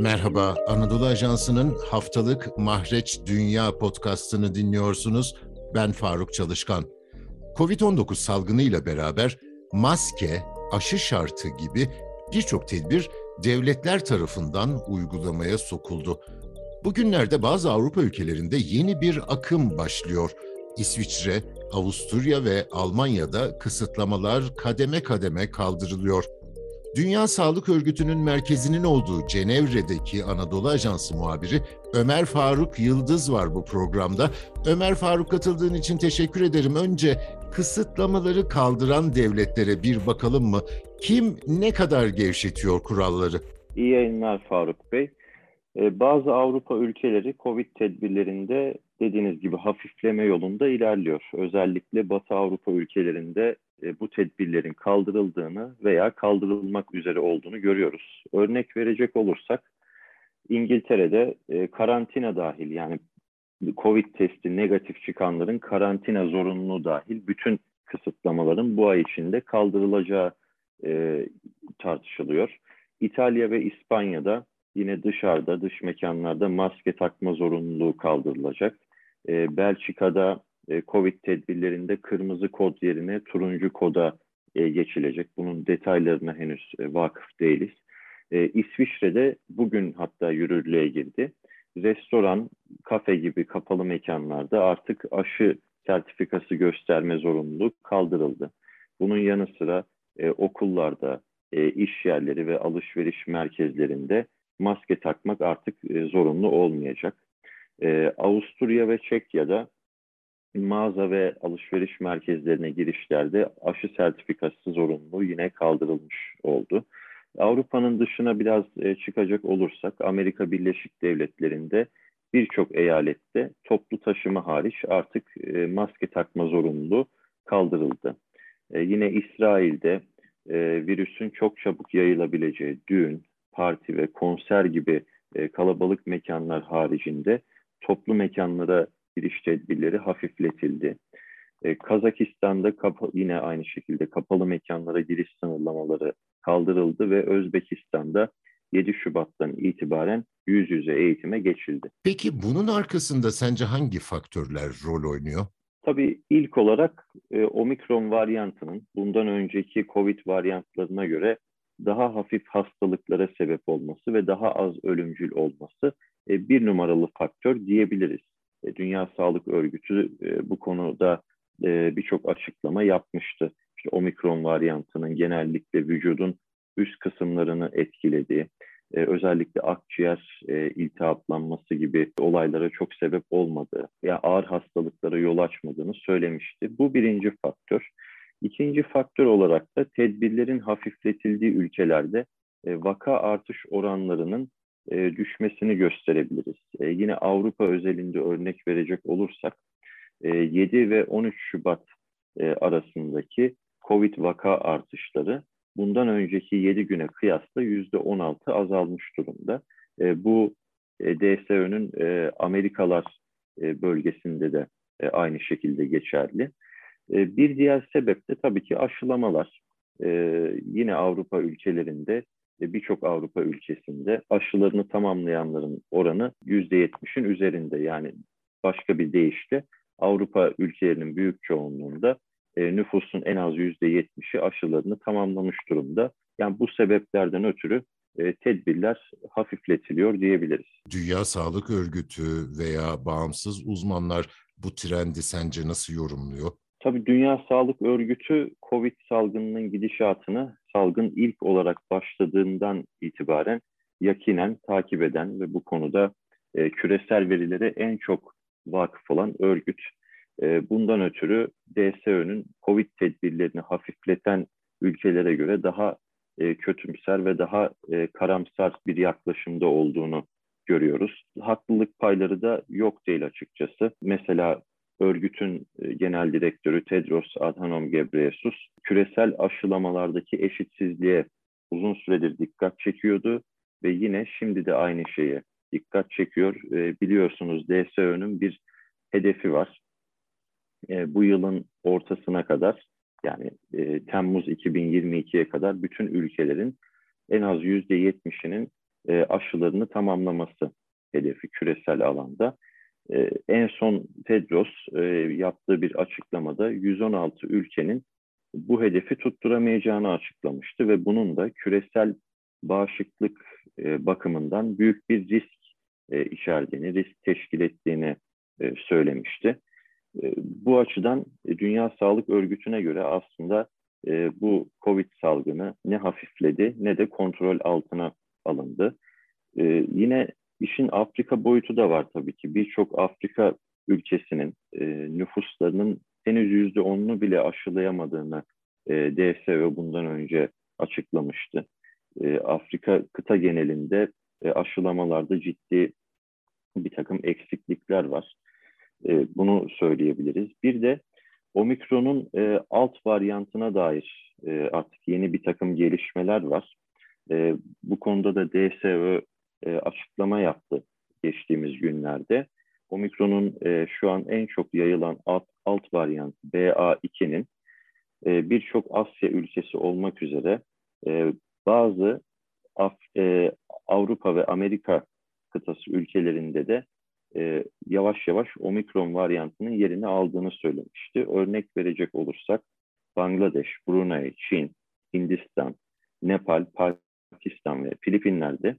Merhaba, Anadolu Ajansı'nın haftalık Mahreç Dünya podcastını dinliyorsunuz. Ben Faruk Çalışkan. Covid-19 salgınıyla beraber maske, aşı şartı gibi birçok tedbir devletler tarafından uygulamaya sokuldu. Bugünlerde bazı Avrupa ülkelerinde yeni bir akım başlıyor. İsviçre, Avusturya ve Almanya'da kısıtlamalar kademe kademe kaldırılıyor. Dünya Sağlık Örgütü'nün merkezinin olduğu Cenevre'deki Anadolu Ajansı muhabiri Ömer Faruk Yıldız var bu programda. Ömer Faruk katıldığın için teşekkür ederim. Önce kısıtlamaları kaldıran devletlere bir bakalım mı? Kim ne kadar gevşetiyor kuralları? İyi yayınlar Faruk Bey. Ee, bazı Avrupa ülkeleri Covid tedbirlerinde dediğiniz gibi hafifleme yolunda ilerliyor. Özellikle Batı Avrupa ülkelerinde e, bu tedbirlerin kaldırıldığını veya kaldırılmak üzere olduğunu görüyoruz. Örnek verecek olursak İngiltere'de e, karantina dahil yani Covid testi negatif çıkanların karantina zorunluluğu dahil bütün kısıtlamaların bu ay içinde kaldırılacağı e, tartışılıyor. İtalya ve İspanya'da yine dışarıda, dış mekanlarda maske takma zorunluluğu kaldırılacak. E, Belçika'da e, Covid tedbirlerinde kırmızı kod yerine turuncu koda e, geçilecek. Bunun detaylarına henüz e, vakıf değiliz. E, İsviçre'de bugün hatta yürürlüğe girdi. Restoran, kafe gibi kapalı mekanlarda artık aşı sertifikası gösterme zorunluluğu kaldırıldı. Bunun yanı sıra e, okullarda, e, iş yerleri ve alışveriş merkezlerinde maske takmak artık e, zorunlu olmayacak. E, Avusturya ve Çekya'da mağaza ve alışveriş merkezlerine girişlerde aşı sertifikası zorunluluğu yine kaldırılmış oldu. Avrupa'nın dışına biraz e, çıkacak olursak Amerika Birleşik Devletleri'nde birçok eyalette toplu taşıma hariç artık e, maske takma zorunluluğu kaldırıldı. E, yine İsrail'de virüsün çok çabuk yayılabileceği düğün, parti ve konser gibi kalabalık mekanlar haricinde toplu mekanlara giriş tedbirleri hafifletildi. E, Kazakistan'da yine aynı şekilde kapalı mekanlara giriş sınırlamaları kaldırıldı ve Özbekistan'da 7 Şubat'tan itibaren yüz yüze eğitime geçildi. Peki bunun arkasında sence hangi faktörler rol oynuyor? Tabii ilk olarak e, omikron varyantının bundan önceki COVID varyantlarına göre daha hafif hastalıklara sebep olması ve daha az ölümcül olması e, bir numaralı faktör diyebiliriz. E, Dünya Sağlık Örgütü e, bu konuda e, birçok açıklama yapmıştı. İşte omikron varyantının genellikle vücudun üst kısımlarını etkilediği, özellikle akciğer iltihaplanması gibi olaylara çok sebep olmadığı ya ağır hastalıklara yol açmadığını söylemişti. Bu birinci faktör. İkinci faktör olarak da tedbirlerin hafifletildiği ülkelerde vaka artış oranlarının e, düşmesini gösterebiliriz. E, yine Avrupa özelinde örnek verecek olursak e, 7 ve 13 Şubat e, arasındaki COVID vaka artışları bundan önceki 7 güne kıyasla %16 azalmış durumda. E, bu e, DSÖ'nün e, Amerikalar e, bölgesinde de e, aynı şekilde geçerli. E, bir diğer sebep de tabii ki aşılamalar. E, yine Avrupa ülkelerinde birçok Avrupa ülkesinde aşılarını tamamlayanların oranı %70'in üzerinde. Yani başka bir deyişle Avrupa ülkelerinin büyük çoğunluğunda e, nüfusun en az %70'i aşılarını tamamlamış durumda. Yani bu sebeplerden ötürü tedbirler hafifletiliyor diyebiliriz. Dünya Sağlık Örgütü veya bağımsız uzmanlar bu trendi sence nasıl yorumluyor? Tabii Dünya Sağlık Örgütü COVID salgınının gidişatını salgın ilk olarak başladığından itibaren yakinen takip eden ve bu konuda e, küresel verilere en çok vakıf olan örgüt. E, bundan ötürü DSÖ'nün COVID tedbirlerini hafifleten ülkelere göre daha e, kötümser ve daha e, karamsar bir yaklaşımda olduğunu görüyoruz. Haklılık payları da yok değil açıkçası. Mesela örgütün e, genel direktörü Tedros Adhanom Ghebreyesus küresel aşılamalardaki eşitsizliğe uzun süredir dikkat çekiyordu ve yine şimdi de aynı şeye dikkat çekiyor. E, biliyorsunuz DSÖ'nün bir hedefi var. E, bu yılın ortasına kadar yani Temmuz 2022'ye kadar bütün ülkelerin en az %70'inin e, aşılarını tamamlaması hedefi küresel alanda. E, en son Tedros e, yaptığı bir açıklamada 116 ülkenin bu hedefi tutturamayacağını açıklamıştı ve bunun da küresel bağışıklık e, bakımından büyük bir risk içerdiğini, risk teşkil ettiğini söylemişti. Bu açıdan Dünya Sağlık Örgütü'ne göre aslında bu COVID salgını ne hafifledi ne de kontrol altına alındı. E, yine işin Afrika boyutu da var tabii ki. Birçok Afrika ülkesinin e, nüfuslarının henüz yüzde onunu bile aşılayamadığını e, DSÖ bundan önce açıklamıştı. E, Afrika kıta genelinde e, aşılamalarda ciddi bir takım eksiklikler var. E, bunu söyleyebiliriz. Bir de Omikron'un e, alt varyantına dair e, artık yeni bir takım gelişmeler var. E, bu konuda da DSÖ e, açıklama yaptı geçtiğimiz günlerde. Omikron'un e, şu an en çok yayılan alt, alt varyant BA2'nin e, birçok Asya ülkesi olmak üzere e, bazı Af, e, Avrupa ve Amerika kıtası ülkelerinde de e, yavaş yavaş omikron varyantının yerini aldığını söylemişti. Örnek verecek olursak Bangladeş, Brunei, Çin, Hindistan, Nepal, Pakistan ve Filipinler'de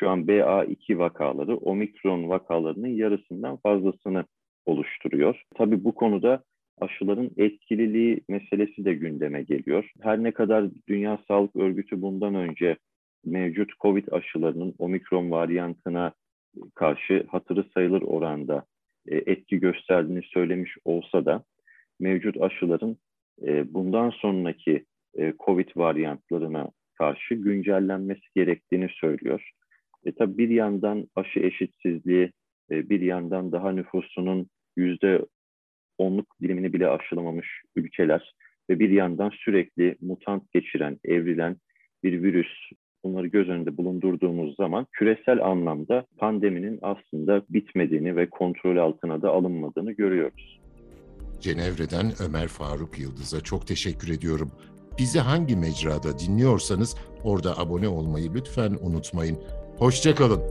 şu an BA2 vakaları omikron vakalarının yarısından fazlasını oluşturuyor. Tabii bu konuda aşıların etkililiği meselesi de gündeme geliyor. Her ne kadar Dünya Sağlık Örgütü bundan önce mevcut COVID aşılarının omikron varyantına karşı hatırı sayılır oranda e, etki gösterdiğini söylemiş olsa da mevcut aşıların e, bundan sonraki e, COVID varyantlarına karşı güncellenmesi gerektiğini söylüyor. E, tabii bir yandan aşı eşitsizliği, e, bir yandan daha nüfusunun yüzde onluk dilimini bile aşılamamış ülkeler ve bir yandan sürekli mutant geçiren, evrilen bir virüs bunları göz önünde bulundurduğumuz zaman küresel anlamda pandeminin aslında bitmediğini ve kontrol altına da alınmadığını görüyoruz. Cenevre'den Ömer Faruk Yıldız'a çok teşekkür ediyorum. Bizi hangi mecrada dinliyorsanız orada abone olmayı lütfen unutmayın. Hoşçakalın.